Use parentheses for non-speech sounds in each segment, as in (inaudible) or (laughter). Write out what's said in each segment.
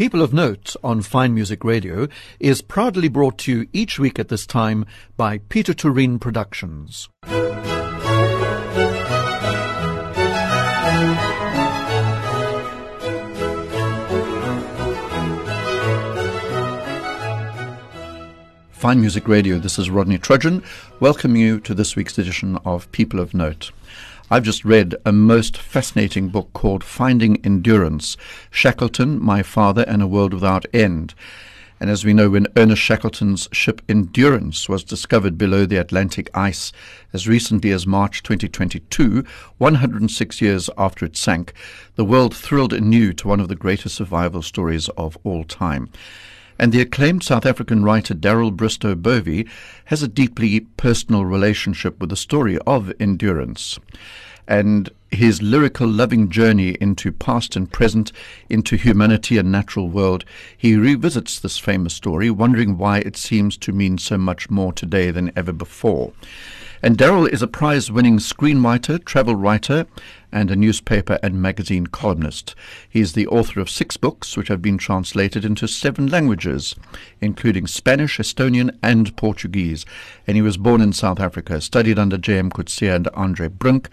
People of Note on Fine Music Radio is proudly brought to you each week at this time by Peter Turin Productions. Fine Music Radio, this is Rodney Trudgeon, welcoming you to this week's edition of People of Note. I've just read a most fascinating book called Finding Endurance Shackleton, My Father, and a World Without End. And as we know, when Ernest Shackleton's ship Endurance was discovered below the Atlantic ice as recently as March 2022, 106 years after it sank, the world thrilled anew to one of the greatest survival stories of all time. And the acclaimed South African writer Darrel Bristow-Bovey has a deeply personal relationship with the story of endurance. And his lyrical loving journey into past and present, into humanity and natural world, he revisits this famous story, wondering why it seems to mean so much more today than ever before. And Darrel is a prize winning screenwriter, travel writer, and a newspaper and magazine columnist. He is the author of six books, which have been translated into seven languages, including Spanish, Estonian, and Portuguese. And he was born in South Africa, studied under J.M. Coetzee and Andre Brink,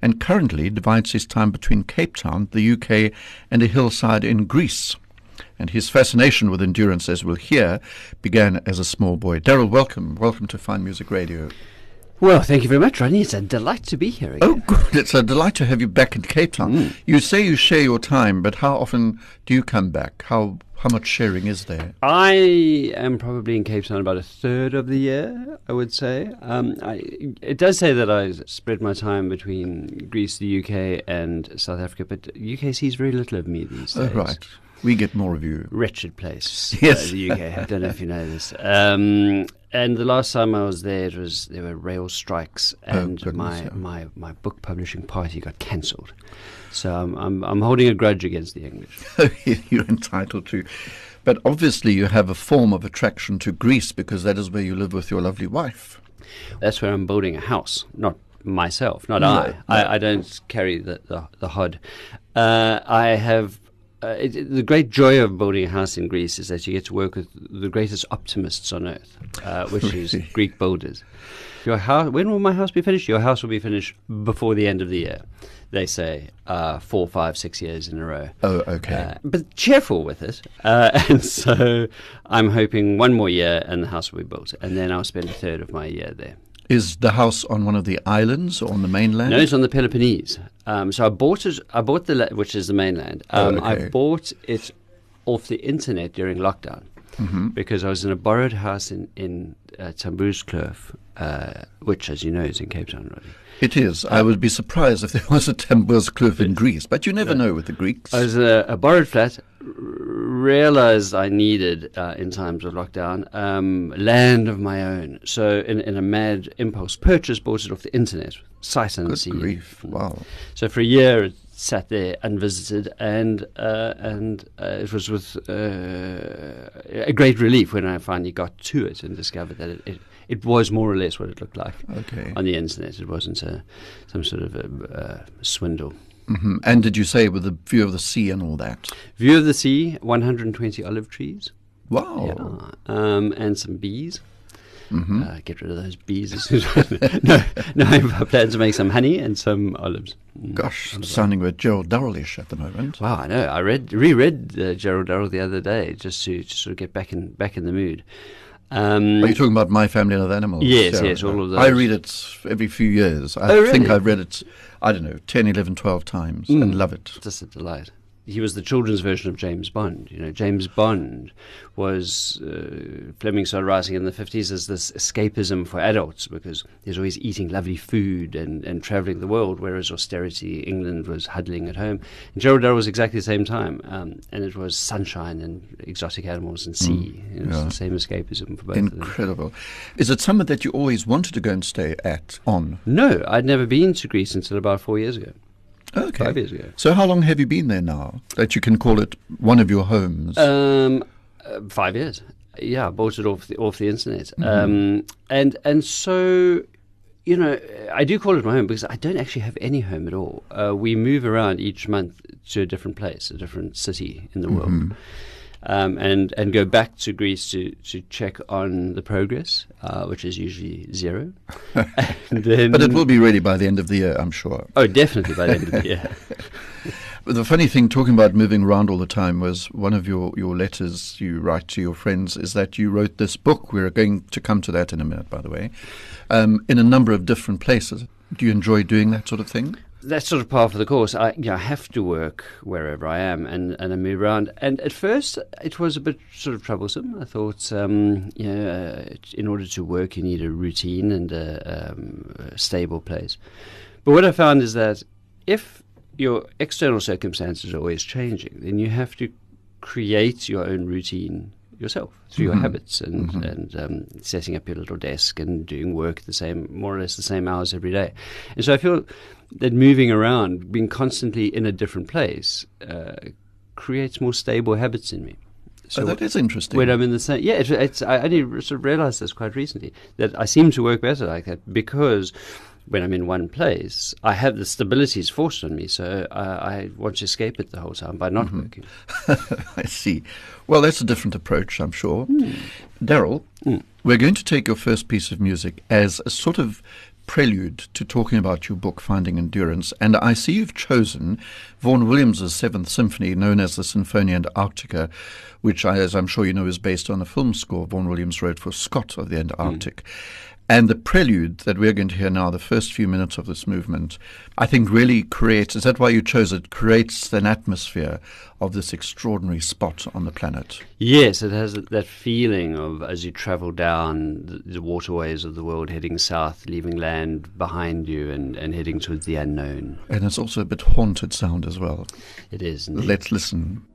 and currently divides his time between Cape Town, the UK, and a hillside in Greece. And his fascination with endurance, as we'll hear, began as a small boy. Darrel, welcome. Welcome to Fine Music Radio. Well, thank you very much, Ronnie. It's a delight to be here again. Oh, good. It's a delight to have you back in Cape Town. Mm. You say you share your time, but how often do you come back? How how much sharing is there? I am probably in Cape Town about a third of the year, I would say. Um, I, it does say that I spread my time between Greece, the UK, and South Africa, but UK sees very little of me these oh, days. Oh, right. We get more of you. Wretched place. (laughs) Yes. Uh, the UK. I don't know if you know this. Um, and the last time I was there, it was there were rail strikes, Oh, and goodness, my, yeah. my, my book publishing party got cancelled. So I'm, I'm I'm holding a grudge against the English. (laughs) You're entitled to. But obviously, you have a form of attraction to Greece because that is where you live with your lovely wife. That's where I'm building a house, not myself, not No, I. no. I. I don't carry the the, the hod. Uh, I have. Uh, it, it- the great joy of building a house in Greece is that you get to work with the greatest optimists on earth, uh, which (laughs) is Greek builders. Your house. When will my house be finished? Your house will be finished before the end of the year. They say uh, four, five, six years in a row. Oh, okay. Uh, but cheerful with it. Uh, (laughs) and so I'm hoping one more year and the house will be built. And then I'll spend a third of my year there. Is the house on one of the islands or on the mainland? No, it's on the Peloponnese. Um, so I bought it. I bought the la- which is the mainland. Oh, Um, okay. I bought it off the internet during lockdown Mm-hmm. because I was in a borrowed house in in uh, uh, which, as you know, is in Cape Town. Really. It is. I would be surprised if there was a Tamboerskloof in Greece, but you never know with the Greeks. I was in a, a borrowed flat. Realized I needed uh, in times of lockdown um, land of my own. So, in, in a mad impulse purchase, bought it off the internet, sight Good unseen. grief! Wow. So for a year, it sat there unvisited, and uh, and uh, it was with uh, a great relief when I finally got to it and discovered that it, it, it was more or less what it looked like Okay. on the internet. It wasn't a, some sort of a, uh, swindle. Hmm And did you say with the view of the sea and all that? View of the sea, 120 olive trees, Wow. yeah, um, and some bees. hmm Uh, get rid of those bees. as soon as- (laughs) no, no, I plan to make some honey and some olives. Mm, Gosh, olive sounding bit Gerald Durrell-ish at the moment. Wow, I know. I read reread uh, Gerald Durrell the other day just to, to sort of get back in back in the mood. Um, Are you talking about My Family and Other Animals? Yes, yes, all of I read it every few years. I Oh, think? I've read it, I don't know, 10, 11, 12 times Mm. and love it. It's just a delight. He was the children's version of James Bond. You know, James Bond was uh, Fleming started writing in the fifties as this escapism for adults because he's always eating lovely food and, and traveling the world, whereas austerity England was huddling at home. And Gerald Durrell was exactly the same time, um, and it was sunshine and exotic animals and sea. It was yeah. The same escapism for both of them. Incredible. Is it somewhere that you always wanted to go and stay at on? No, I'd never been to Greece until about four years ago. Okay. Five years ago. So how long have you been there now that you can call it one of your homes? Um, uh, five years. Yeah, I bought it off the off the internet. Um, and and so, you know, I do call it my home because I don't actually have any home at all. Uh, we move around each month to a different place, a different city in the world. Um, and and go back to Greece to, to check on the progress, uh, which is usually zero. (laughs) then, but it will be ready by the end of the year, I'm sure. Oh, definitely by the end of the year. (laughs) the funny thing, talking about moving around all the time, was one of your, your letters you write to your friends is that you wrote this book. We're going to come to that in a minute, by the way, um, in a number of different places. Do you enjoy doing that sort of thing? That's sort of part of the course. I, you know, I have to work wherever I am, and, and I move around. And at first, it was a bit sort of troublesome. I thought, um, you know, uh, in order to work, you need a routine and a, um, a stable place. But what I found is that if your external circumstances are always changing, then you have to create your own routine yourself through mm-hmm. your habits and mm-hmm. and um, setting up your little desk and doing work the same more or less the same hours every day. And so I feel that moving around, being constantly in a different place, uh, creates more stable habits in me. So oh, that is interesting. When I'm in the same, yeah, it's, it's I only sort of realized this quite recently that I seem to work better like that because when I'm in one place, I have the stabilities forced on me, so I, I want to escape it the whole time by not mm-hmm. working. (laughs) I see. Well, that's a different approach, I'm sure. Mm. Darrel, mm. we're going to take your first piece of music as a sort of prelude to talking about your book, Finding Endurance. And I see you've chosen Vaughan Williams' Seventh Symphony, known as the Sinfonia Antarctica, which, I, as I'm sure you know, is based on a film score Vaughan Williams wrote for Scott of the Antarctic. Mm. And the prelude that we're going to hear now, the first few minutes of this movement, I think really creates, is that why you chose it, creates an atmosphere of this extraordinary spot on the planet. Yes, it has that feeling of as you travel down the, the waterways of the world, heading south, leaving land behind you and, and heading towards the unknown. And it's also a bit haunted sound as well. It is. Indeed. Let's listen.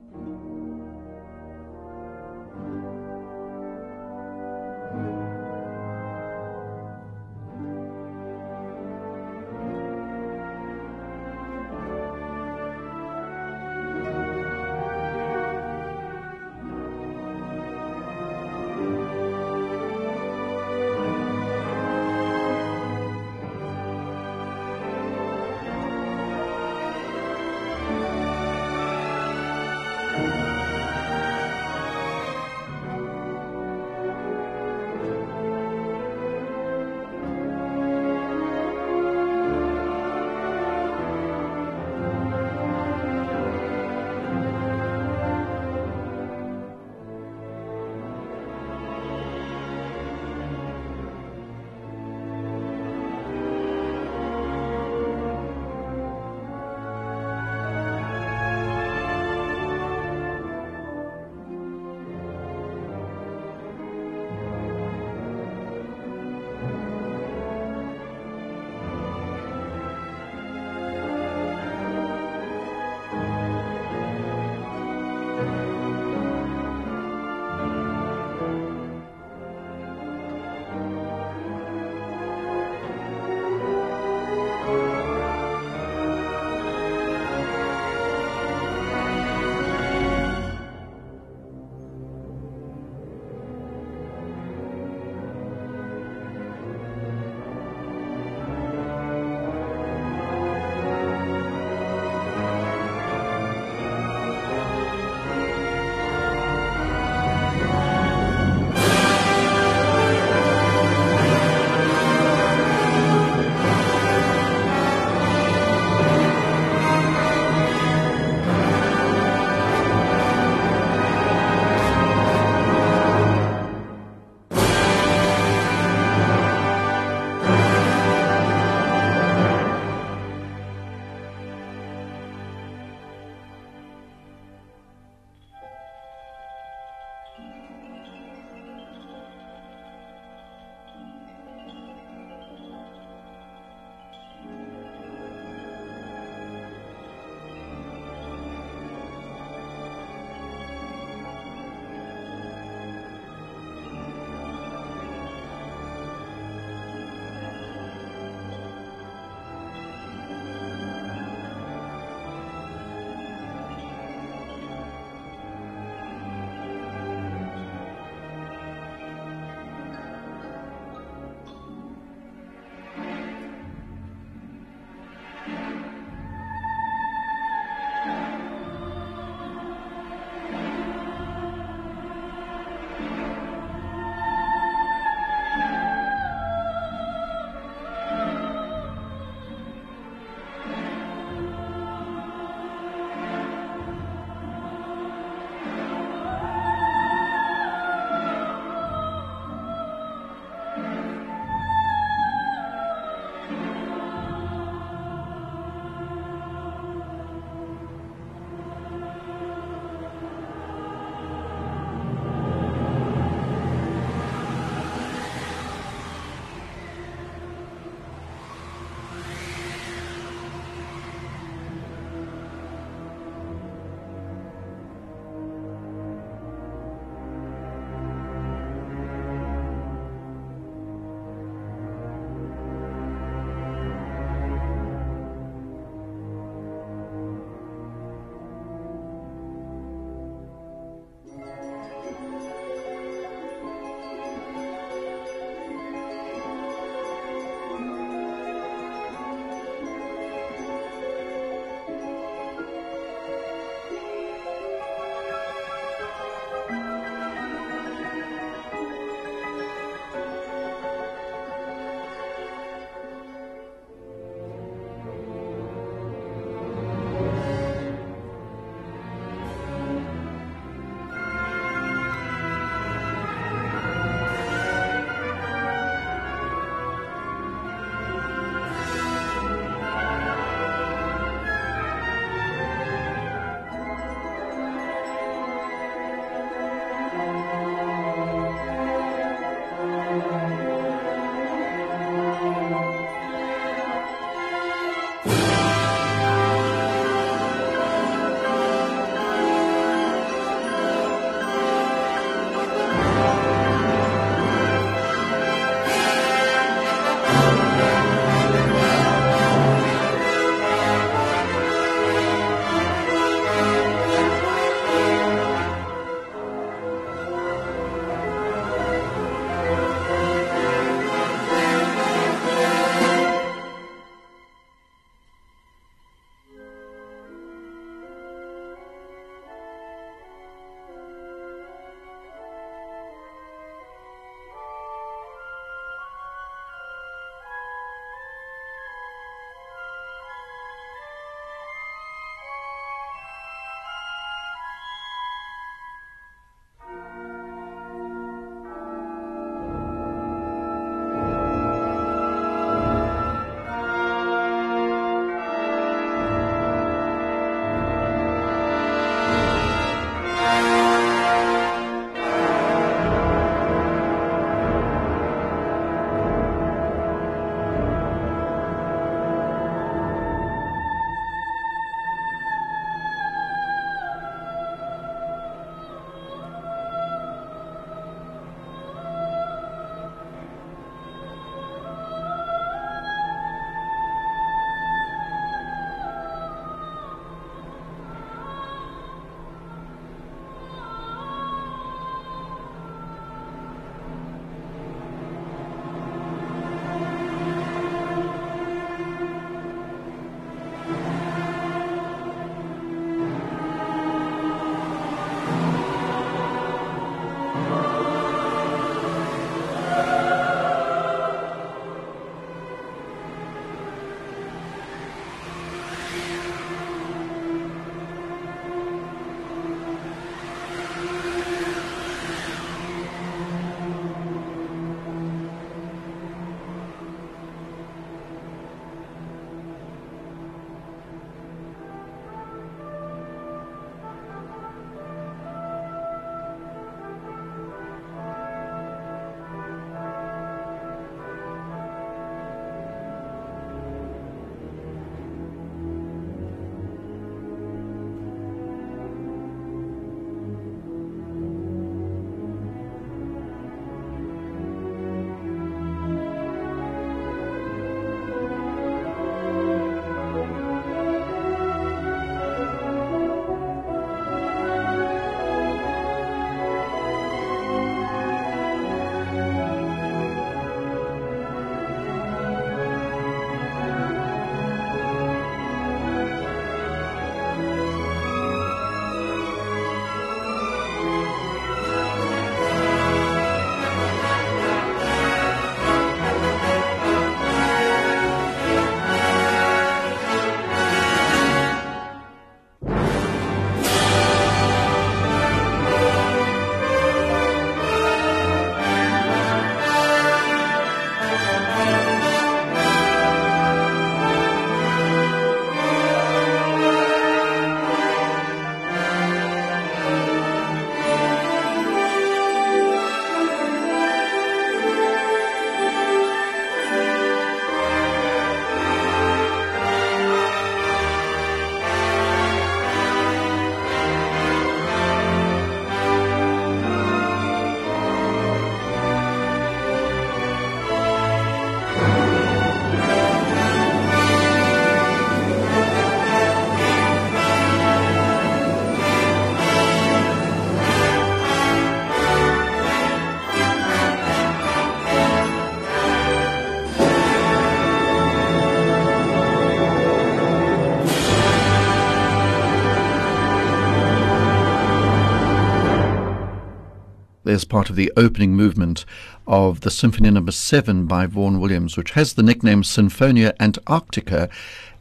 There's part of the opening movement of the Symphony Number no. 7 by Vaughan Williams, which has the nickname Sinfonia Antarctica,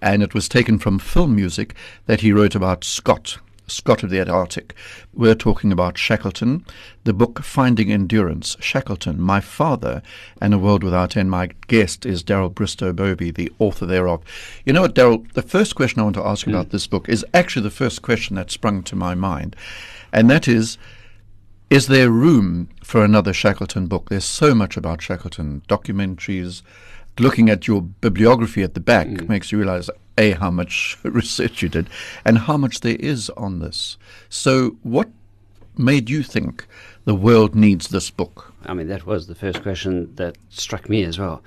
and it was taken from film music that he wrote about Scott, Scott of the Antarctic. We're talking about Shackleton, the book Finding Endurance, Shackleton, My Father, and A World Without End. My guest is Darrel Bristow-Bovey, the author thereof. You know what, Darrel? The first question I want to ask mm. about this book is actually the first question that sprung to my mind, and that is is there room for another Shackleton book? There's so much about Shackleton, documentaries. Looking at your bibliography at the back mm. makes you realize a how much (laughs) research you did and how much there is on this. So, what made you think the world needs this book? I mean, that was the first question that struck me as well.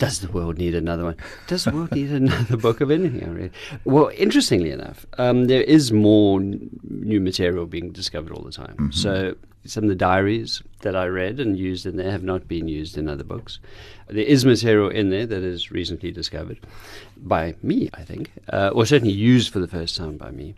Does the world need another one? Does the world need (laughs) another book of anything? I read? Well, interestingly enough, um, there is more n- new material being discovered all the time. Mm-hmm. So some of the diaries that I read and used in there have not been used in other books. There is material in there that is recently discovered by me, I think, uh, or certainly used for the first time by me.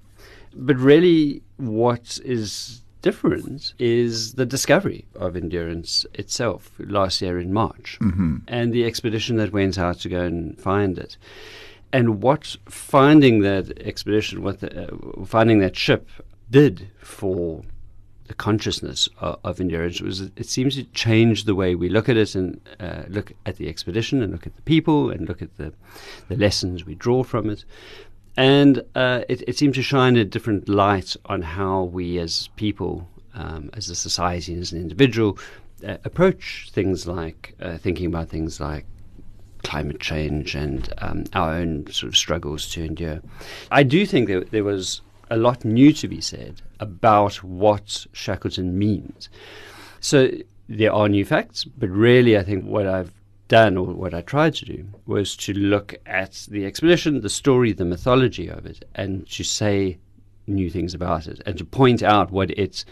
But really, what is different is the discovery of endurance itself last year in March mm-hmm. and the expedition that went out to go and find it. And what finding that expedition, what the, uh, finding that ship did for the consciousness of, of, endurance was it seems to change the way we look at it and uh, look at the expedition and look at the people and look at the, the lessons we draw from it. And uh, it, it seemed to shine a different light on how we as people, um, as a society, and as an individual, uh, approach things like uh, thinking about things like climate change and um, our own sort of struggles to endure. I do think that there was a lot new to be said about what Shackleton means. So there are new facts, but really, I think what I've done, or what I tried to do, was to look at the expedition, the story, the mythology of it, and to say new things about it, and to point out what it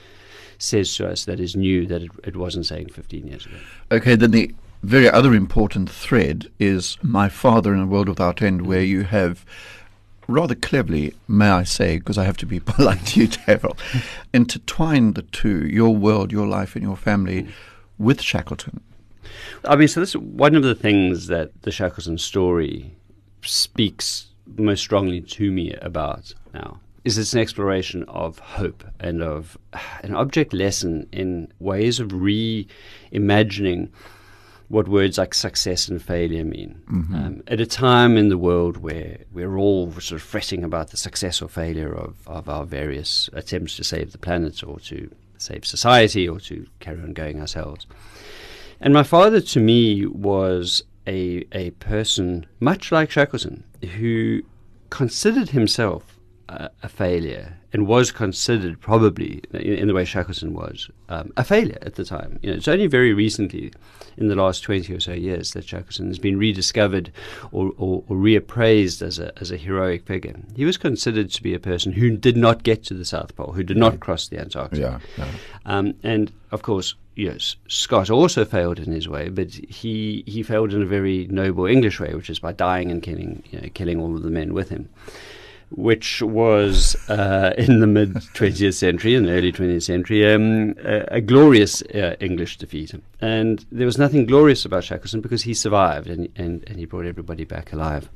says to us that is new that it, it wasn't saying 15 years ago. Okay, then the very other important thread is My Father in a World Without End, mm-hmm. where you have rather cleverly, may I say, because I have to be (laughs) polite to you, Darrel, (laughs) intertwined the two, your world, your life, and your family, mm-hmm. with Shackleton. I mean, so this is one of the things that the Shackleton story speaks most strongly to me about now is it's an exploration of hope and of an object lesson in ways of reimagining what words like success and failure mean. Mm-hmm. Um, at a time in the world where we're all sort of fretting about the success or failure of, of our various attempts to save the planet or to save society or to carry on going ourselves. And my father, to me, was a, a person much like Shackleton who considered himself a, a failure and was considered probably in, in the way Shackleton was um, a failure at the time. You know, it's only very recently, in the last twenty or so years, that Shackleton has been rediscovered or, or, or, reappraised as a as a heroic figure. He was considered to be a person who did not get to the South Pole, who did not cross the Antarctic. Yeah, yeah. Um, and of course, yes, Scott also failed in his way, but he he failed in a very noble English way, which is by dying and killing you know, killing all of the men with him which was uh, in the mid (laughs) 20th century and early 20th century um, a, a, glorious uh, English defeat. And there was nothing glorious about Shackleton because he survived and, and, and he brought everybody back alive.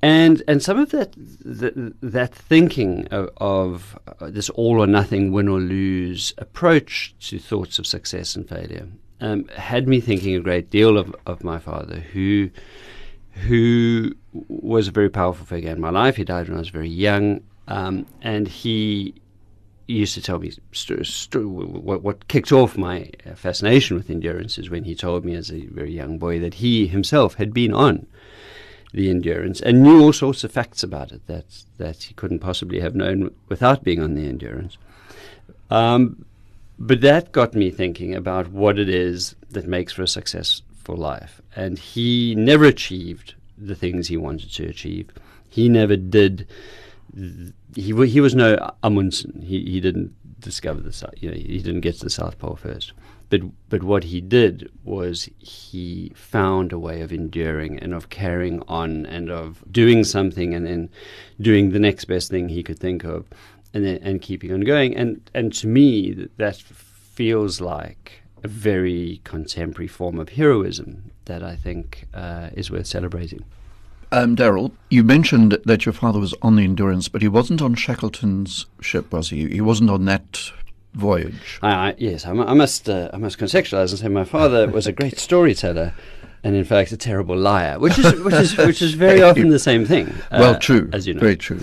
And and some of that that, that thinking of, of uh, this all or nothing, win or lose approach to thoughts of success and failure um, had me thinking a great deal of, of my father, who who was a very powerful figure in my life. He died when I was very young, um, and he used to tell me st- st- what, what, kicked off my fascination with endurance is when he told me as a very young boy that he himself had been on the endurance and knew all sorts of facts about it that that he couldn't possibly have known without being on the endurance. Um, but that got me thinking about what it is that makes for a success life. And he never achieved the things he wanted to achieve. He never did. He he was no Amundsen. He he didn't discover the you know he didn't get to the South Pole first. But but what he did was he found a way of enduring and of carrying on and of doing something and then doing the next best thing he could think of and then, and keeping on going. And and to me, that feels like a very contemporary form of heroism that I think uh, is worth celebrating. Um, Darrel, you mentioned that your father was on the Endurance, but he wasn't on Shackleton's ship, was he? He wasn't on that voyage. I, I, yes, I, I must uh, I must contextualize and say my father was a great storyteller, and in fact a terrible liar, which is which is which is very (laughs) often the same thing. well, uh, true, as you know, very true.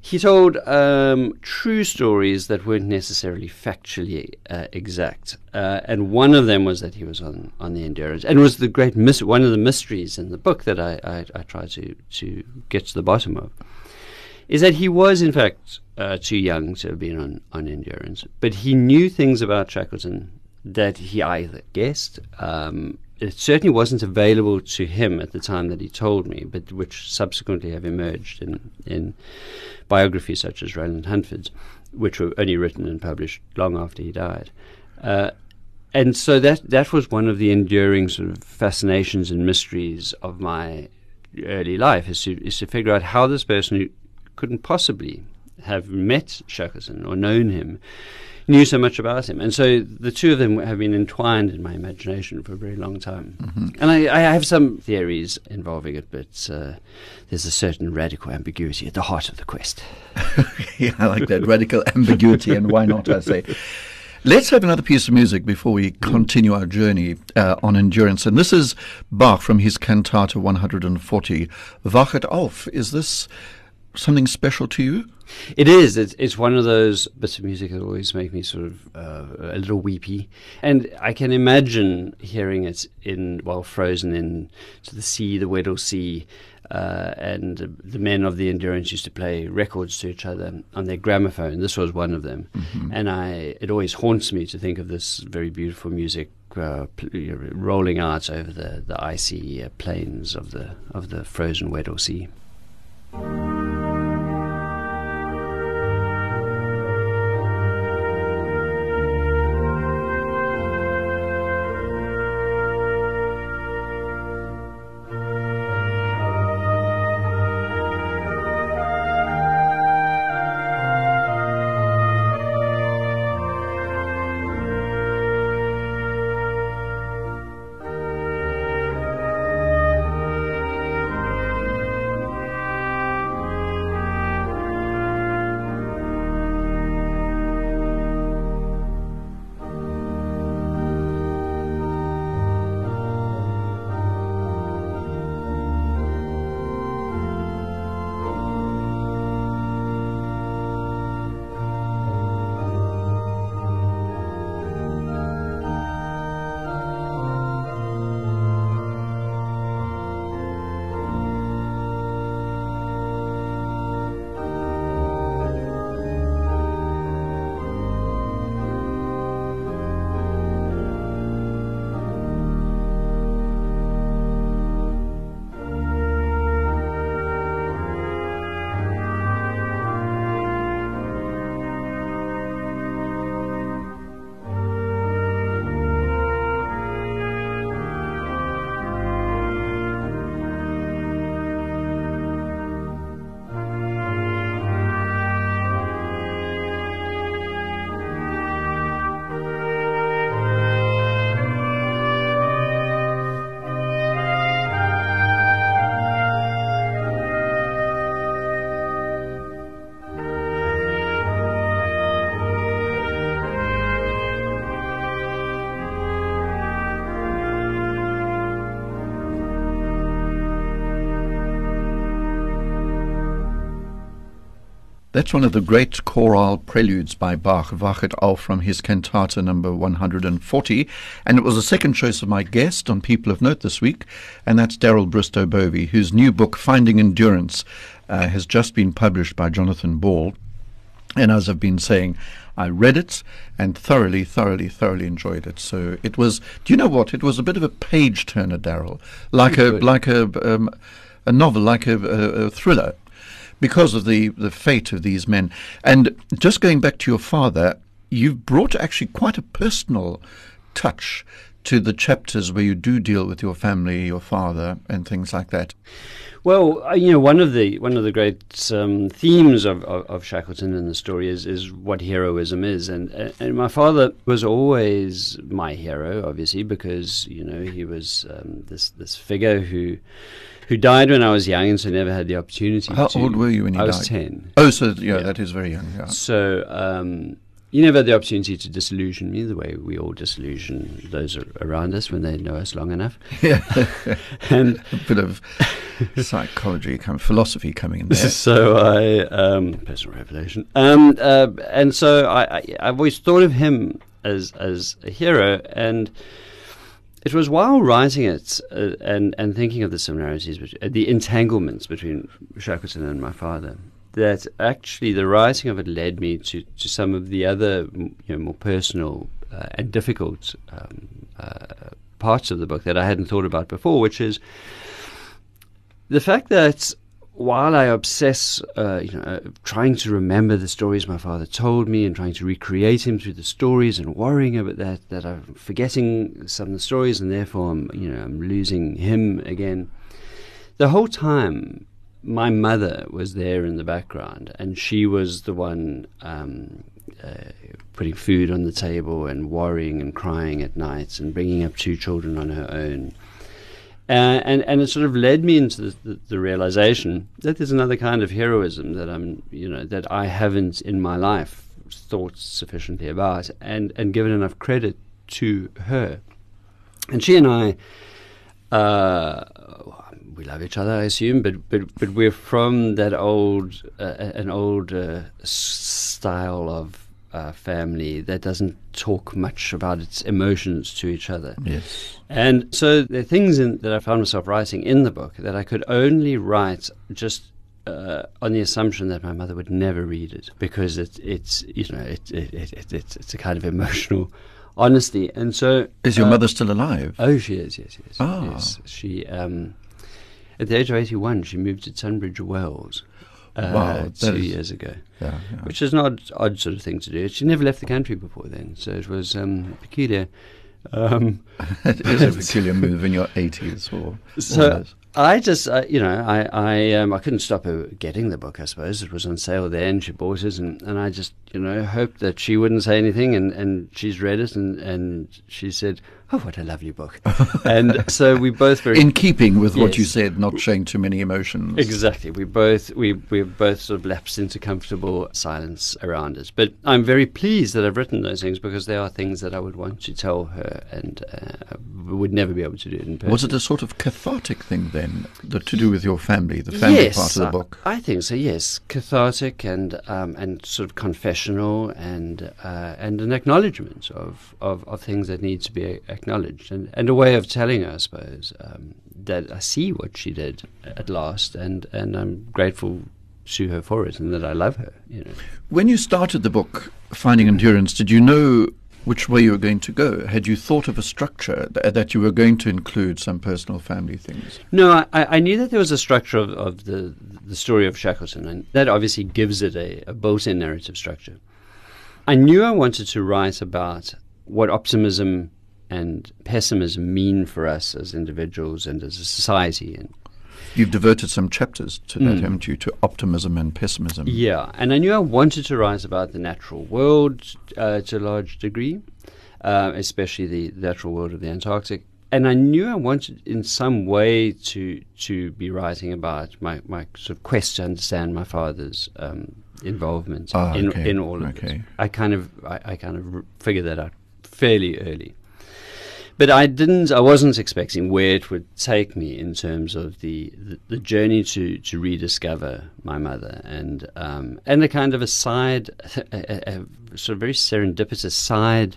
He told um, true stories that weren't necessarily factually uh, exact, uh, and one of them was that he was on, on the Endurance, and was the great mis- one of the mysteries in the book that I, I, I try to to get to the bottom of, is that he was in fact uh, too young to have been on, on Endurance, but he knew things about Shackleton that he either guessed. Um, it certainly wasn't available to him at the time that he told me, but which subsequently have emerged in, in biographies such as Roland Huntford's, which were only written and published long after he died. Uh, and so that that was one of the enduring sort of fascinations and mysteries of my early life is to is to figure out how this person who couldn't possibly have met Shackleton or known him knew so much about him. And so the two of them have been entwined in my imagination for a very long time. Mm-hmm. And I, I, have some theories involving it, but uh, there's a certain radical ambiguity at the heart of the quest. (laughs) yeah, I like that radical ambiguity, and why not, I say. Let's have another piece of music before we continue our journey uh, on endurance. And this is Bach from his Cantata 140, Wachet auf. Is this something special to you? It is. It's, it's one of those bits of music that always make me sort of uh, a little weepy, and I can imagine hearing it in while frozen in to the sea, the Weddell Sea, uh, and the men of the Endurance used to play records to each other on their gramophone. This was one of them, mm-hmm. and I it always haunts me to think of this very beautiful music uh, rolling out over the the icy uh, plains of the of the frozen Weddell Sea. That's one of the great choral preludes by Bach, Wachet auf from his cantata number 140. And it was the second choice of my guest on People of Note this week, and that's Darrel Bristow-Bovey, whose new book, Finding Endurance, uh, has just been published by Jonathan Ball. And as I've been saying, I read it and thoroughly, thoroughly, thoroughly enjoyed it. So it was. Do you know what? It was a bit of a page turner, Darrel, like a like a um, a novel, like a, a, a thriller because of the, the fate of these men. And just going back to your father, you've brought actually quite a personal touch to the chapters where you do deal with your family, your father, and things like that? Well, you know, one of the one of the great um, themes of, of, of, Shackleton in the story is is what heroism is, and and my father was always my hero, obviously, because you know he was um, this this figure who who died when I was young, and so never had the opportunity. How to, old were you when he I died? was ten. Oh, so yeah, yeah. that is very young. Yeah. So. Um, you never had the opportunity to disillusion me the way we all disillusion those around us when they know us long enough. Yeah. (laughs) and (laughs) a bit of psychology, kind of philosophy coming in there. (laughs) So I, um, personal revelation. Um, uh, and so I, I, I've always thought of him as, as a hero. And it was while writing it uh, and, and thinking of the similarities, uh, the entanglements between Shackleton and my father, that actually the writing of it led me to, to some of the other you know, more personal uh, and difficult um, uh, parts of the book that I hadn't thought about before, which is the fact that while I obsess, uh, you know, uh, trying to remember the stories my father told me and trying to recreate him through the stories and worrying about that, that I'm forgetting some of the stories and therefore I'm, you know, I'm losing him again. The whole time my mother was there in the background, and she was the one um, uh, putting food on the table and worrying and crying at night and bringing up two children on her own. Uh, and and it sort of led me into the, the, the, realization that there's another kind of heroism that I'm you know that I haven't in my life thought sufficiently about and and given enough credit to her. And she and I uh, we love each other, I assume, but but but we're from that old uh, an old uh, style of uh, family that doesn't talk much about its emotions to each other. Yes, and so the things in, that I found myself writing in the book that I could only write just uh, on the assumption that my mother would never read it because it, it's you know it, it, it, it's it's a kind of emotional honesty. And so, is your uh, mother still alive? Oh, she is. Yes, yes. Ah. yes. She um, at the age of 81, she moved to Tunbridge Wells. Uh, wow, two is, years ago, yeah, yeah. which is not odd sort of thing to do. She never left the country before then, so it was um, peculiar. Um, (laughs) it is a peculiar move in your 80s, or so. I just, uh, you know, I I, um, I couldn't stop her getting the book. I suppose it was on sale then. she bought it, and, and I just, you know, hoped that she wouldn't say anything, and, and she's read it, and, and she said, (laughs) oh, what a lovely book. and so we both very (laughs) in keeping with yes. what you said, not showing too many emotions. Exactly. We both we we both sort of lapsed into comfortable silence around us. But I'm very pleased that I've written those things because they are things that I would want to tell her, and uh, would never be able to do it in person. Was it a sort of cathartic thing then, the, to do with your family, the family yes, part of the book? I, I think so. Yes, cathartic and um, and sort of confessional and uh, and an acknowledgement of, of, of things that need to be acknowledged and, and a way of telling her, I suppose, um, that I see what she did at last and, and I'm grateful to her for it and that I love her. You know. When you started the book, Finding Endurance, did you know which way you were going to go? Had you thought of a structure th- that you were going to include some personal family things? No, I, I knew that there was a structure of, of the, the story of Shackleton, and that obviously gives it a, a built in narrative structure. I knew I wanted to write about what optimism and pessimism mean for us as individuals and as a society. And You've devoted some chapters to that, mm. haven't you, to optimism and pessimism? Yeah, and I knew I wanted to write about the natural world uh, to a large degree, uh, especially the natural world of the Antarctic. And I knew I wanted, in some way, to to be writing about my, my sort of quest to understand my father's um, involvement ah, in, okay. in all of okay. this. I kind of I, I kind of figured that out fairly early. But I didn't. I wasn't expecting where it would take me in terms of the the, the journey to to rediscover my mother and um, and a kind of a side, a, a sort of very serendipitous side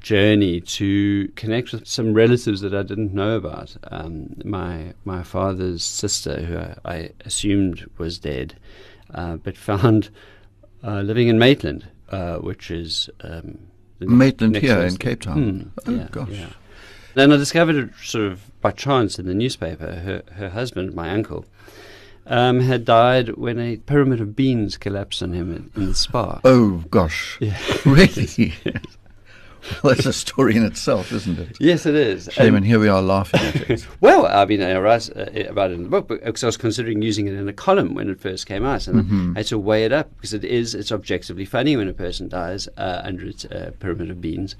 journey to connect with some relatives that I didn't know about. Um, my my father's sister, who I, I assumed was dead, uh, but found uh, living in Maitland, uh, which is um, Maitland here in Cape Town. Mm, oh yeah, gosh. Yeah. Then I discovered it sort of by chance in the newspaper. Her, her husband, my uncle, um, had died when a pyramid of beans collapsed on him in, in the Spar. Oh gosh! Yeah. (laughs) really? (laughs) (laughs) well, that's a story in itself, isn't it? Yes, it is. Shame, And- and here we are laughing at it. (laughs) Well, I mean, I write uh, about it in the book because I was considering using it in a column when it first came out, and Mm-hmm. I had to weigh it up because it is it's objectively funny when a person dies uh, under its uh, pyramid of beans.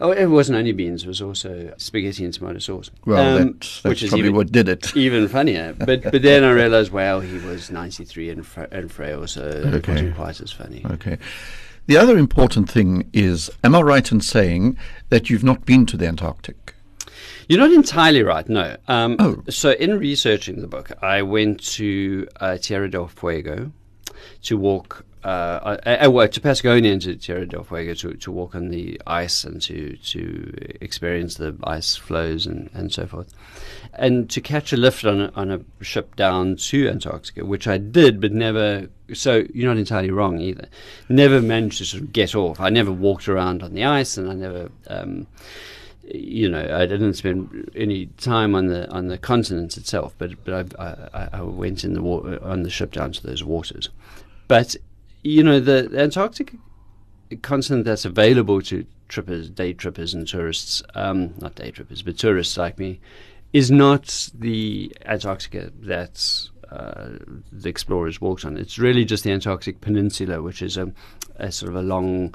Oh, it wasn't only beans; it was also spaghetti and tomato sauce. Well, Um, that, that's which is probably even, what did it. even funnier. (laughs) But but then I realised, well, he was ninety three and, fra- and frail, so it wasn't quite as funny. Okay. The other important thing is, am I right in saying that you've not been to the Antarctic? You're not entirely right, no. Um, Oh. So, in researching the book, I went to uh, Tierra del Fuego to walk, uh, uh, well, to Patagonia and to Tierra del Fuego to, to walk on the ice and to, to experience the ice floes and, and so forth. And to catch a lift on a, on a ship down to Antarctica, which I did, but never. So you're not entirely wrong either. Never managed to sort of get off. I never walked around on the ice, and I never. Um, you know, I didn't spend any time on the on the continent itself, but but I, I, I went in the wa- on the ship down to those waters. But you know, the, Antarctic continent that's available to trippers, day trippers, and tourists, um, not day trippers, but tourists like me, is not the Antarctica that uh, the explorers walked on. It's really just the Antarctic Peninsula, which is a, a sort of a long,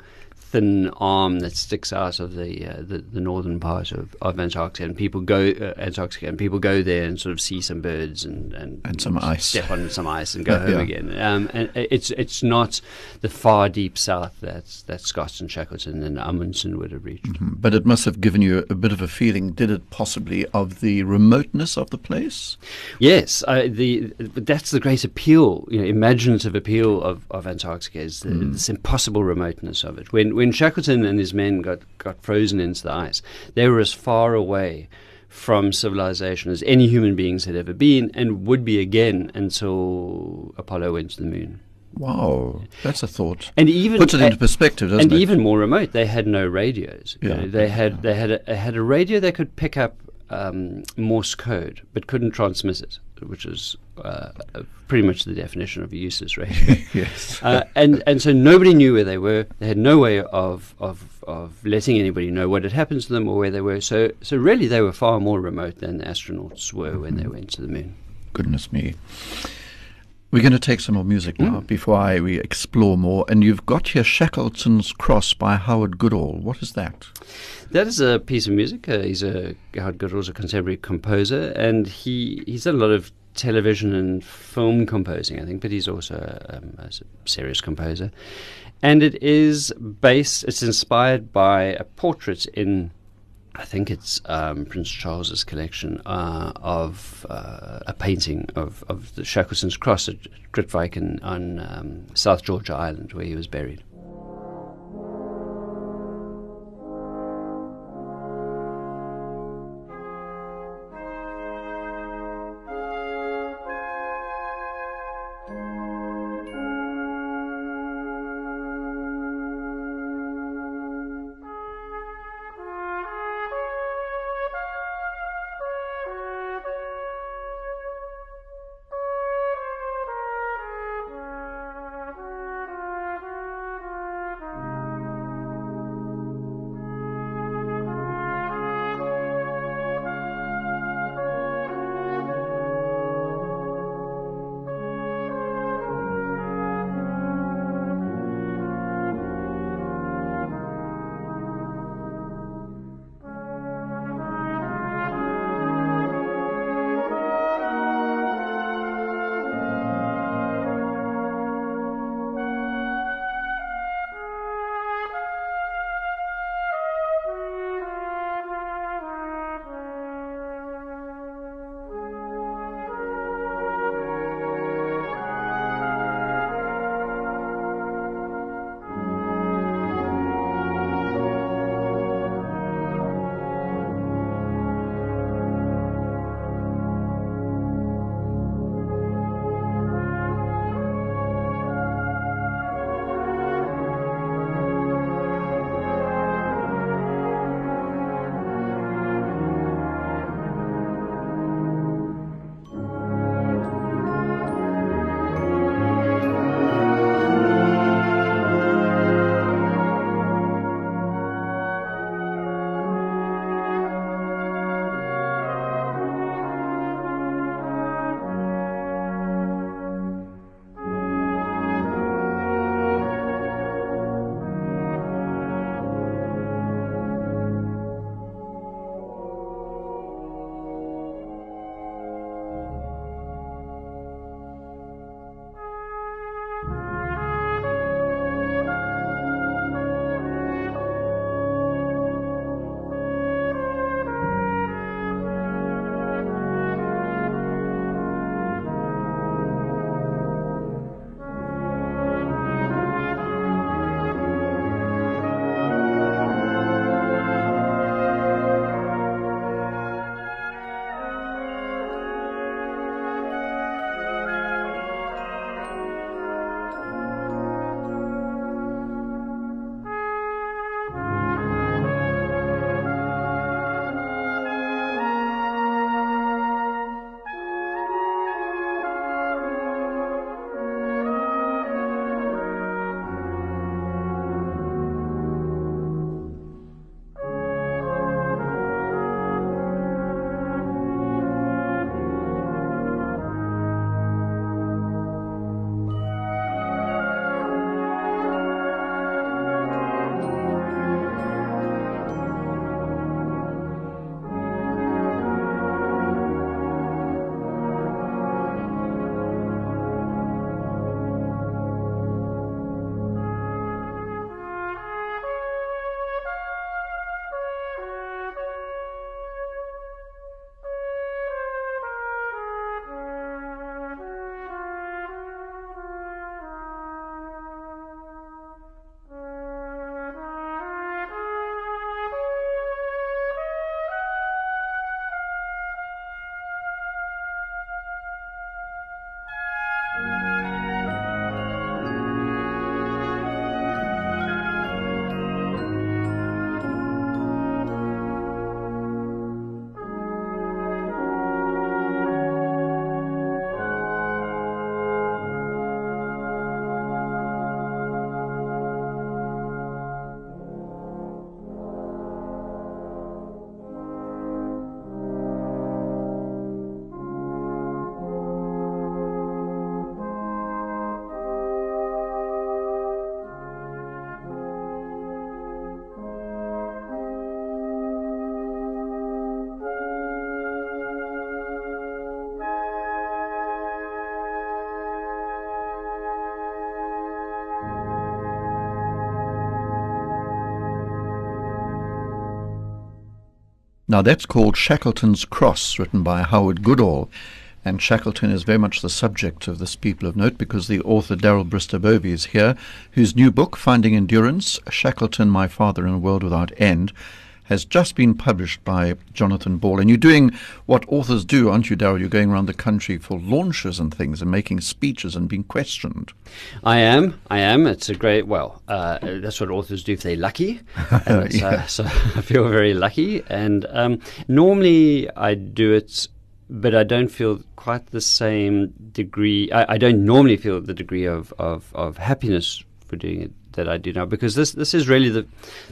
thin arm that sticks out of the uh, the, the northern part of, of Antarctica, and people go uh, Antarctica, and people go there and sort of see some birds and and, And some ice. step on some ice and (laughs) go home yeah. again. Um, and it's it's not the far deep south that that Scott and Shackleton and Amundsen would have reached. Mm, But it must have given you a bit of a feeling, did it possibly, of the remoteness of the place? Yes, I, the that's the great appeal, you know, imaginative appeal of, of Antarctica is the, this impossible remoteness of it. When when Shackleton and his men got, got frozen into the ice, they were as far away from civilization as any human beings had ever been and would be again until Apollo went to the moon. Wow, that's a thought. And even Puts it into perspective, doesn't and it? And even more remote, they had no radios. You Yeah. know, they had they had a, had a radio that could pick up um, Morse code, but couldn't transmit it, which is uh, pretty much the definition of a useless radio. (laughs) (laughs) yes. uh, and and so nobody knew where they were. They had no way of of of letting anybody know what had happened to them or where they were. So so really, they were far more remote than the astronauts were when they went to the moon. Goodness me. We're going to take some more music now before I, we explore more. And you've got here Shackleton's Cross by Howard Goodall. What is that? That is a piece of music. Uh, he's a Howard Goodall's a contemporary composer, and he he's done a lot of television and film composing, I think, but he's also um, a serious composer. And it is based. It's inspired by a portrait in. I think it's um, Prince Charles's collection uh, of uh, a painting of, of the Shackleton's cross at Grytviken on um, South Georgia Island, where he was buried. Now that's called Shackleton's Cross, written by Howard Goodall. And Shackleton is very much the subject of this People of Note because the author Darrel Bristow-Bovey is here, whose new book, Finding Endurance Shackleton, My Father in a World Without End, has just been published by Jonathan Ball. And you're doing what authors do, aren't you, Darrel? You're going around the country for launches and things and making speeches and being questioned. I am. I am. It's a great, well, uh, that's what authors do if they're lucky. (laughs) Uh, yeah. uh, so (laughs) I feel very lucky. And um, normally I do it but I don't feel quite the same degree. I, I, don't normally feel the degree of, of, of happiness for doing it that I do now because this this is really the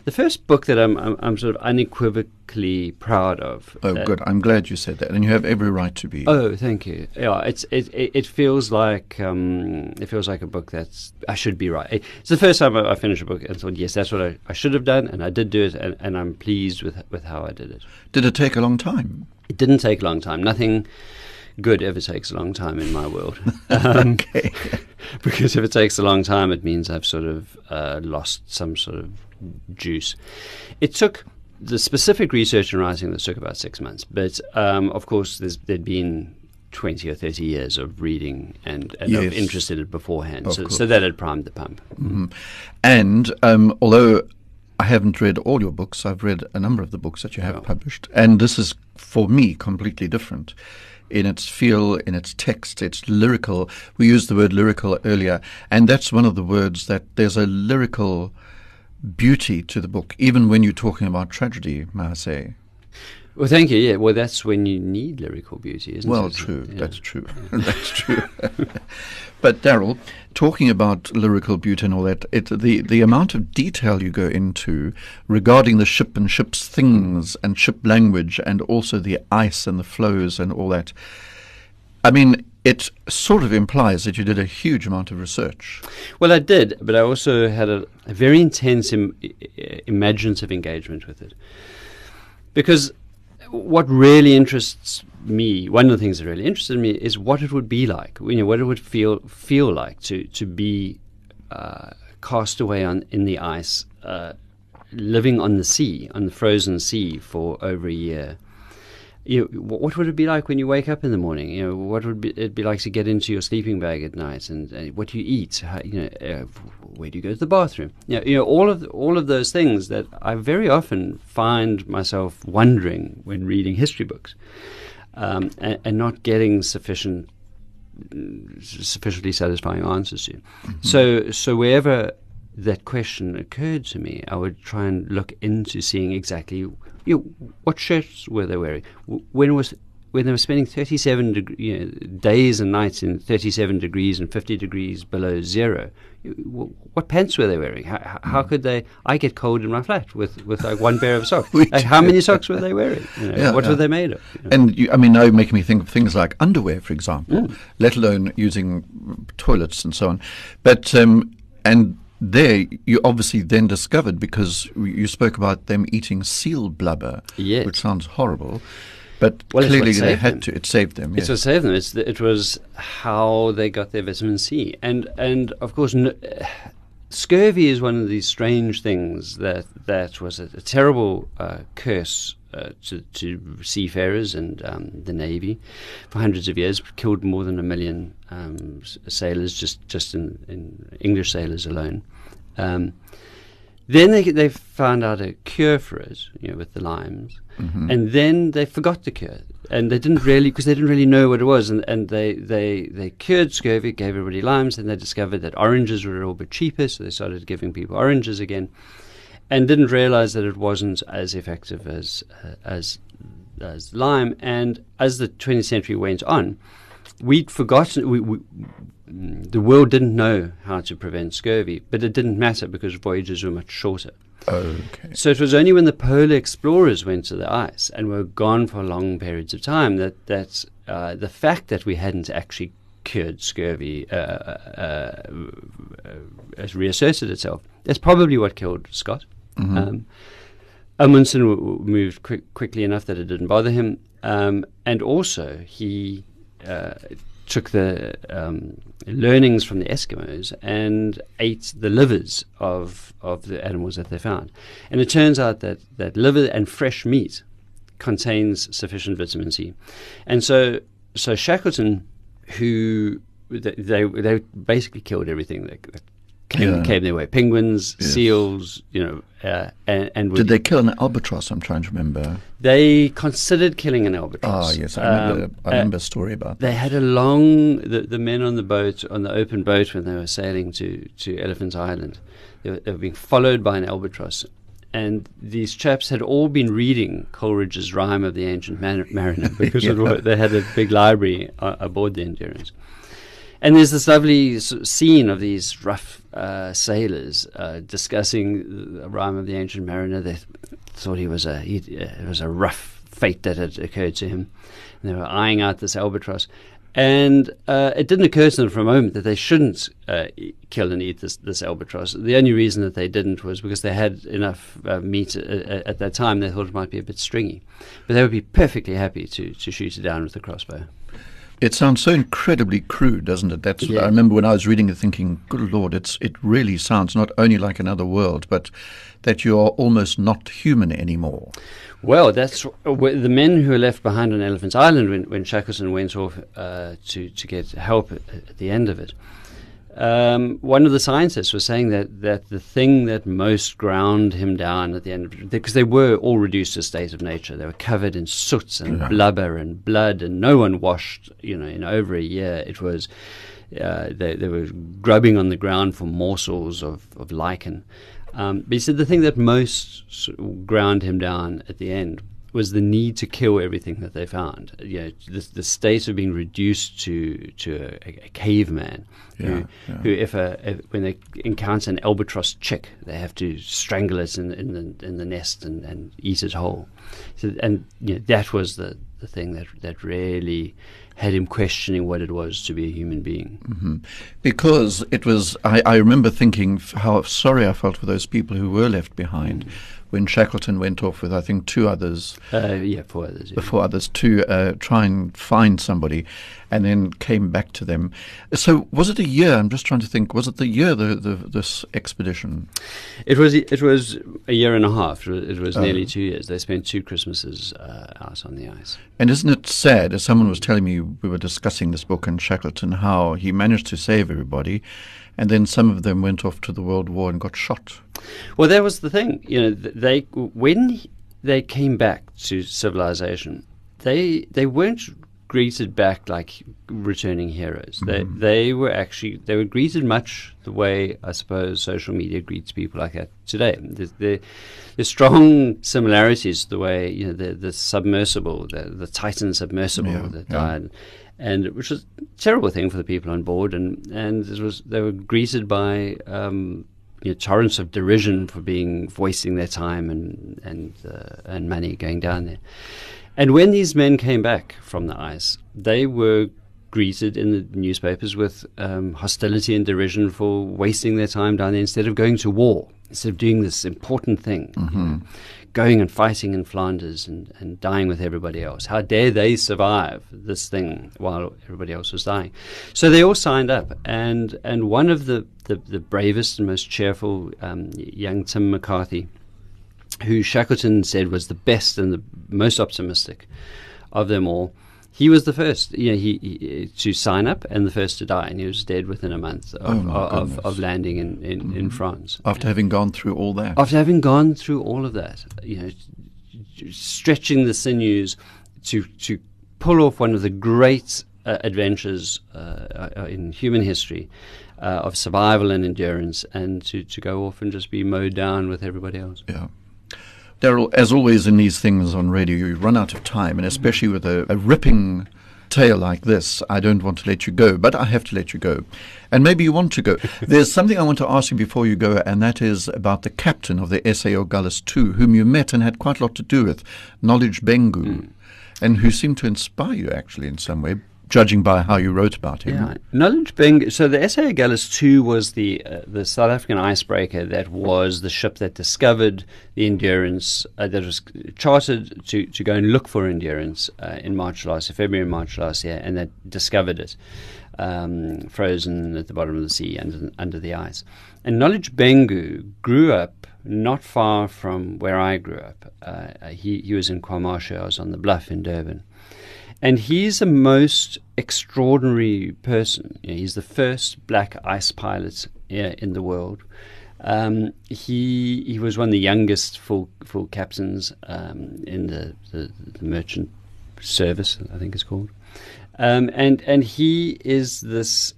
the first book that I'm I'm, I'm sort of unequivocally proud of. Oh, uh, good. I'm glad you said that, and you have every right to be. Oh, thank you. Yeah, it's it it, it feels like um, it feels like a book that's I should be right. It's the first time I, I finished a book and thought, yes, that's what I, I should have done, and I did do it, and, and I'm pleased with with how I did it. Did it take a long time? It didn't take a long time. Nothing good ever takes a long time in my world. (laughs) Um, okay. (laughs) because if it takes a long time, it means I've sort of uh, lost some sort of juice. It took the specific research and writing that took about six months, but um, of course, there'd been 20 or 30 years of reading and, and yes. of interest in it beforehand. So, so, that had primed the pump. Mm-hmm. And um, although I haven't read all your books, I've read a number of the books that you have published, and this is, for me, completely different in its feel, in its text. It's lyrical. We used the word lyrical earlier, and that's one of the words that there's a lyrical beauty to the book, even when you're talking about tragedy, may I say. Well, thank you. Yeah, well, that's when you need lyrical beauty, isn't well, it? Well, true. Yeah. That's true. (laughs) that's true. (laughs) but Darrel, talking about lyrical beauty and all that, it, the the amount of detail you go into regarding the ship and ship's things and ship language, and also the ice and the floes and all that. I mean, it sort of implies that you did a huge amount of research. Well, I did, but I also had a, a very intense Im- imaginative engagement with it. Because what really interests me, one of the things that really interested me, is what it would be like. You know, what it would feel feel like to to be uh, cast away on in the ice, uh, living on the sea, on the frozen sea for over a year you what would it be like when you wake up in the morning? You know, what would it be like to get into your sleeping bag at night, and, and what do you eat? How, you know, uh, where do you go to the bathroom? You know, you know, all of all of those things that I very often find myself wondering when reading history books, um, and, and, not getting sufficient sufficiently satisfying answers to. Mm-hmm. So, so wherever that question occurred to me, I would try and look into seeing exactly you know, what shirts were they wearing. When was when they were spending 37 deg- you know, days and nights in 37 degrees and 50 degrees below zero, what pants were they wearing? How, how, could they? I get cold in my flat with, with like one pair of socks. (laughs) like how many socks were they wearing? You know, yeah, what yeah. were they made of? You know? And you, I mean, now you're making me think of things like underwear, for example, mm. let alone using toilets and so on. But um, and there you obviously then discovered because you spoke about them eating seal blubber, yes. which sounds horrible. But well, clearly they had them. to. It saved them. Yes. It's what saved them. The, it was how they got their vitamin C, and and of course, n- scurvy is one of these strange things that that was a, a terrible uh, curse uh, to, to, seafarers and um, the navy for hundreds of years. Killed more than a million um, sailors just just in, in, English sailors alone. Um, then they they found out a cure for it, you know, with the limes, mm-hmm. and then they forgot the cure, and they didn't really because they didn't really know what it was, and, and they, they they cured scurvy, gave everybody limes, and they discovered that oranges were a little bit cheaper, so they started giving people oranges again, and didn't realize that it wasn't as effective as uh, as as lime, and as the 20th century went on, we'd forgotten we, we the world didn't know how to prevent scurvy, but it didn't matter because voyages were much shorter. Okay. So it was only when the polar explorers went to the ice and were gone for long periods of time that that uh, the fact that we hadn't actually cured scurvy uh, uh, uh reasserted itself. That's probably what killed Scott. Mm-hmm. Um, Amundsen w- w- moved quick, quickly enough that it didn't bother him, um, and also he uh, took the um, learnings from the Eskimos and ate the livers of of the animals that they found. And it turns out that that liver and fresh meat contains sufficient vitamin C, and so so Shackleton, who they they, they basically killed everything that, that came, Yeah. came their way: penguins, Yes. seals, you know, uh, and, and Did they kill an albatross? I'm trying to remember. they considered killing an albatross. Ah, yes, I remember, Um, I uh, remember a story about that. they had a long the, the men on the boat on the open boat when they were sailing to, to Elephant Island. They were, they were being followed by an albatross, and these chaps had all been reading Coleridge's Rhyme of the Ancient Man- Mariner (laughs) because Yeah. they had a big library uh, aboard the Endurance. And there's this lovely sort of scene of these rough uh, sailors uh, discussing the rhyme of the ancient mariner. They thought he was a he, uh, it was a rough fate that had occurred to him. And they were eyeing out this albatross, and uh, it didn't occur to them for a moment that they shouldn't uh, kill and eat this this albatross. The only reason that they didn't was because they had enough uh, meat uh, at that time. They thought it might be a bit stringy, but they would be perfectly happy to to shoot it down with a crossbow. It sounds so incredibly crude, doesn't it? That's Yeah. I remember when I was reading it, thinking, "Good Lord, it's it really sounds not only like another world, but that you are almost not human anymore." Well, that's the men who were left behind on Elephant's Island when, when Shackleton went off uh, to to get help at, at the end of it. Um, one of the scientists was saying that, that the thing that most ground him down at the end of because they were all reduced to a state of nature. They were covered in soot and Yeah. blubber and blood, and no one washed, you know, in over a year. It was, uh, they, they were grubbing on the ground for morsels of, of lichen. Um, but he said the thing that most ground him down at the end was the need to kill everything that they found. You know, the, the state of being reduced to to a, a caveman, Yeah, who, yeah. who if a if, when they encounter an albatross chick, they have to strangle it in, in the in the nest and, and eat it whole. So, and you know, that was the, the thing that that really had him questioning what it was to be a human being. hmm Because it was, I, I remember thinking how sorry I felt for those people who were left behind when Shackleton went off with, I think, two others, Uh, yeah, for others. Yeah. before others, to uh, try and find somebody, and then came back to them. So, was it a year? I'm just trying to think. Was it the year the, the this expedition? It was it was a year and a half. It was, Oh. nearly two years. They spent two Christmases uh, out on the ice. And isn't it sad, as someone was telling me, we were discussing this book in Shackleton, how he managed to save everybody, and then some of them went off to the World War and got shot. Well, that was the thing. You know, they when they came back to civilization, they they weren't greeted back like returning heroes. They they were actually they were greeted much the way I suppose social media greets people like that today. There's, there, there's strong similarities to the way you know the the submersible, the the Titan submersible Yeah, that yeah. died. And which was a terrible thing for the people on board, and and it was they were greeted by um, you know, torrents of derision for being voicing their time and and uh, and money going down there. And when these men came back from the ice, they were greeted in the newspapers with um, hostility and derision for wasting their time down there instead of going to war, instead of doing this important thing, you know, going and fighting in Flanders and, and dying with everybody else. How dare they survive this thing while everybody else was dying? So they all signed up, and and one of the the, the bravest and most cheerful um, young Tim McCarthy who Shackleton said was the best and the most optimistic of them all. He was the first, you know, he, he to sign up and the first to die, and he was dead within a month Oh, of, my of. Mm-hmm. of landing in, in, in France. After having gone through all that. After having gone through all of that, you know, stretching the sinews to to pull off one of the great uh, adventures uh, uh, in human history uh, of survival and endurance, and to, to go off and just be mowed down with everybody else. Yeah. Darrel, as always in these things on radio, you run out of time, and especially with a, a ripping tale like this, I don't want to let you go, but I have to let you go. And maybe you want to go. (laughs) There's something I want to ask you before you go, and that is about the captain of the SA Agulhas 2, whom you met and had quite a lot to do with, Knowledge Bengu, hmm. and who seemed to inspire you actually in some way, judging by how you wrote about him. Yeah, knowledge Bengu so the SA Agulhas two was the uh, the South African icebreaker that was the ship that discovered the endurance uh, that was chartered to, to go and look for endurance uh, in March last year, February March last year, and that discovered it um, frozen at the bottom of the sea under under the ice. And knowledge Bengu grew up not far from where I grew up. Uh, he, he was in KwaMashu, I was on the bluff in Durban. And he's a most extraordinary person. He's the first black ice pilot in the world. Um, he he was one of the youngest full full captains um, in the, the, the, merchant service, I think it's called. Um, and and he is this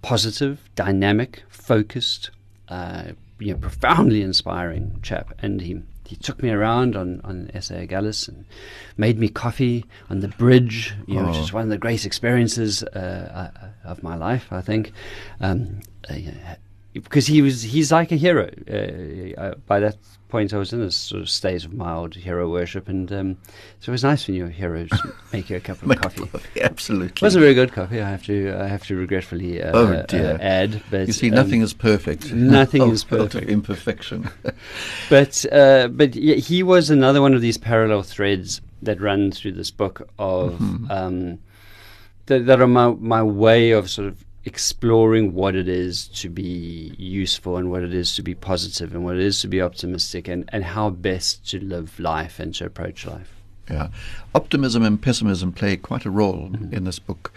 positive, dynamic, focused, uh, you know, profoundly inspiring chap. And he he took me around on, on SA Agulhas and made me coffee on the bridge, you know, oh. which is oh. one of the great experiences uh, uh, of my life, I think. Um, uh, because he was he's like a hero. Uh, uh, by that point, I was in a sort of state of mild hero worship, and um, so it was nice when your heroes (laughs) make you a cup of coffee. coffee. Absolutely, it wasn't very good coffee. I have to I have to regretfully uh, oh uh, add. But you see, um, nothing is perfect. Nothing (laughs) is perfect. imperfection. (laughs) but uh, but yeah, he was another one of these parallel threads that run through this book of. Mm-hmm. Um, that, that are my, my way of sort of exploring what it is to be useful and what it is to be positive and what it is to be optimistic and, and how best to live life and to approach life. Yeah. Optimism and pessimism play quite a role mm-hmm. in this book.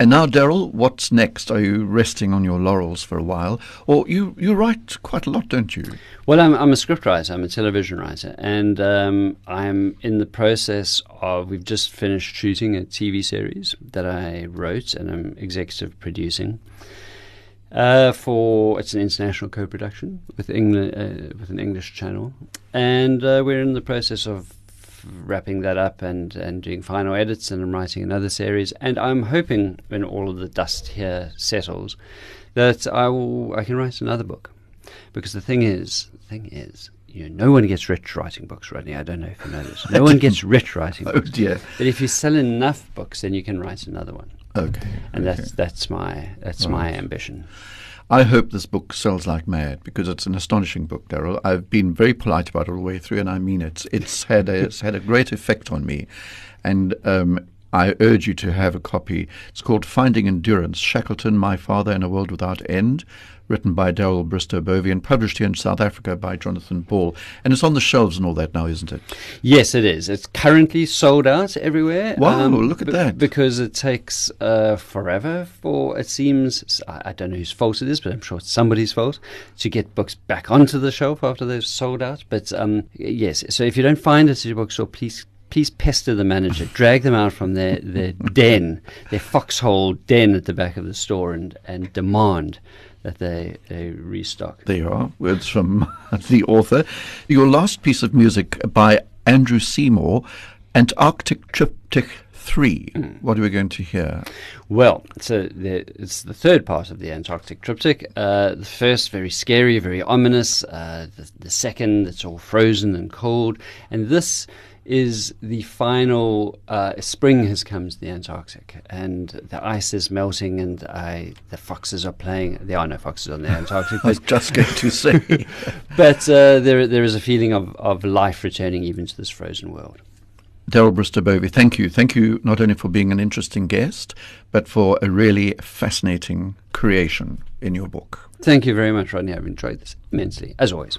And now, Darrel, what's next? Are you resting on your laurels for a while? Or you, you write quite a lot, don't you? Well, I'm, I'm a scriptwriter, I'm a television writer, and um, I'm in the process of, we've just finished shooting a TV series that I wrote and I'm executive producing. Uh, for it's an international co-production with England uh, with an English channel, and uh, we're in the process of wrapping that up and, and doing final edits, and I'm writing another series. And I'm hoping when all of the dust here settles, that I will I can write another book. Because the thing is, the thing is, you know, no one gets rich writing books, Rodney. I don't know if you know this. No one (laughs) gets rich writing oh, books. dear. But if you sell enough books, then you can write another one. Okay. And okay. that's that's my that's right. my ambition. I hope this book sells like mad because it's an astonishing book, Darrel. I've been very polite about it all the way through, and I mean it. It's had a, it's had a great effect on me, and um, I urge you to have a copy. It's called Finding Endurance: Shackleton, My Father, in a World Without End written by Darrel Bristow-Bovey and published here in South Africa by Jonathan Ball. And it's on the shelves and all that now, isn't it? Yes, it is. It's currently sold out everywhere. Wow, um, look at b- that. Because it takes uh, forever for, it seems, I, don't know whose fault it is, but I'm sure it's somebody's fault, to get books back onto the shelf after they've sold out. But um, yes, so if you don't find it at your bookstore, please please pester the manager, drag them out from their, their (laughs) den, their foxhole den at the back of the store, and, and demand that they, they restock. There you are, words from (laughs) the author. Your last piece of music by Andrew Seymour, Antarctic Triptych 3. Mm. What are we going to hear? Well, so the, it's the third part of the Antarctic Triptych. Uh, the first, very scary, very ominous. Uh, the, the second, it's all frozen and cold. And this is the final uh, spring has come to the Antarctic and the ice is melting and I, the foxes are playing. There are no foxes on the Antarctic. (laughs) I was just going to say. (laughs) but uh, there, there is a feeling of, of life returning even to this frozen world. Darrel Bristow-Bovey, thank you. Thank you not only for being an interesting guest, but for a really fascinating creation in your book. Thank you very much, Rodney. I've enjoyed this immensely, as always.